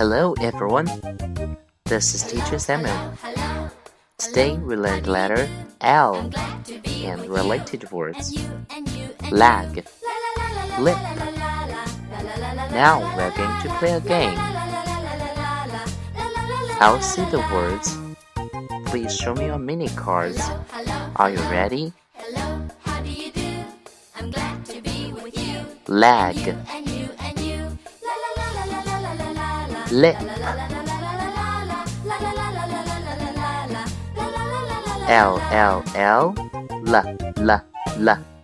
Hello, everyone. This is Teacher Samuel. Today we learned letter L and related words lag, lip. Now we're going to play a game. I'll see the words. Please show me your mini cards. Are you ready? Lag, lip, L L L, L L L.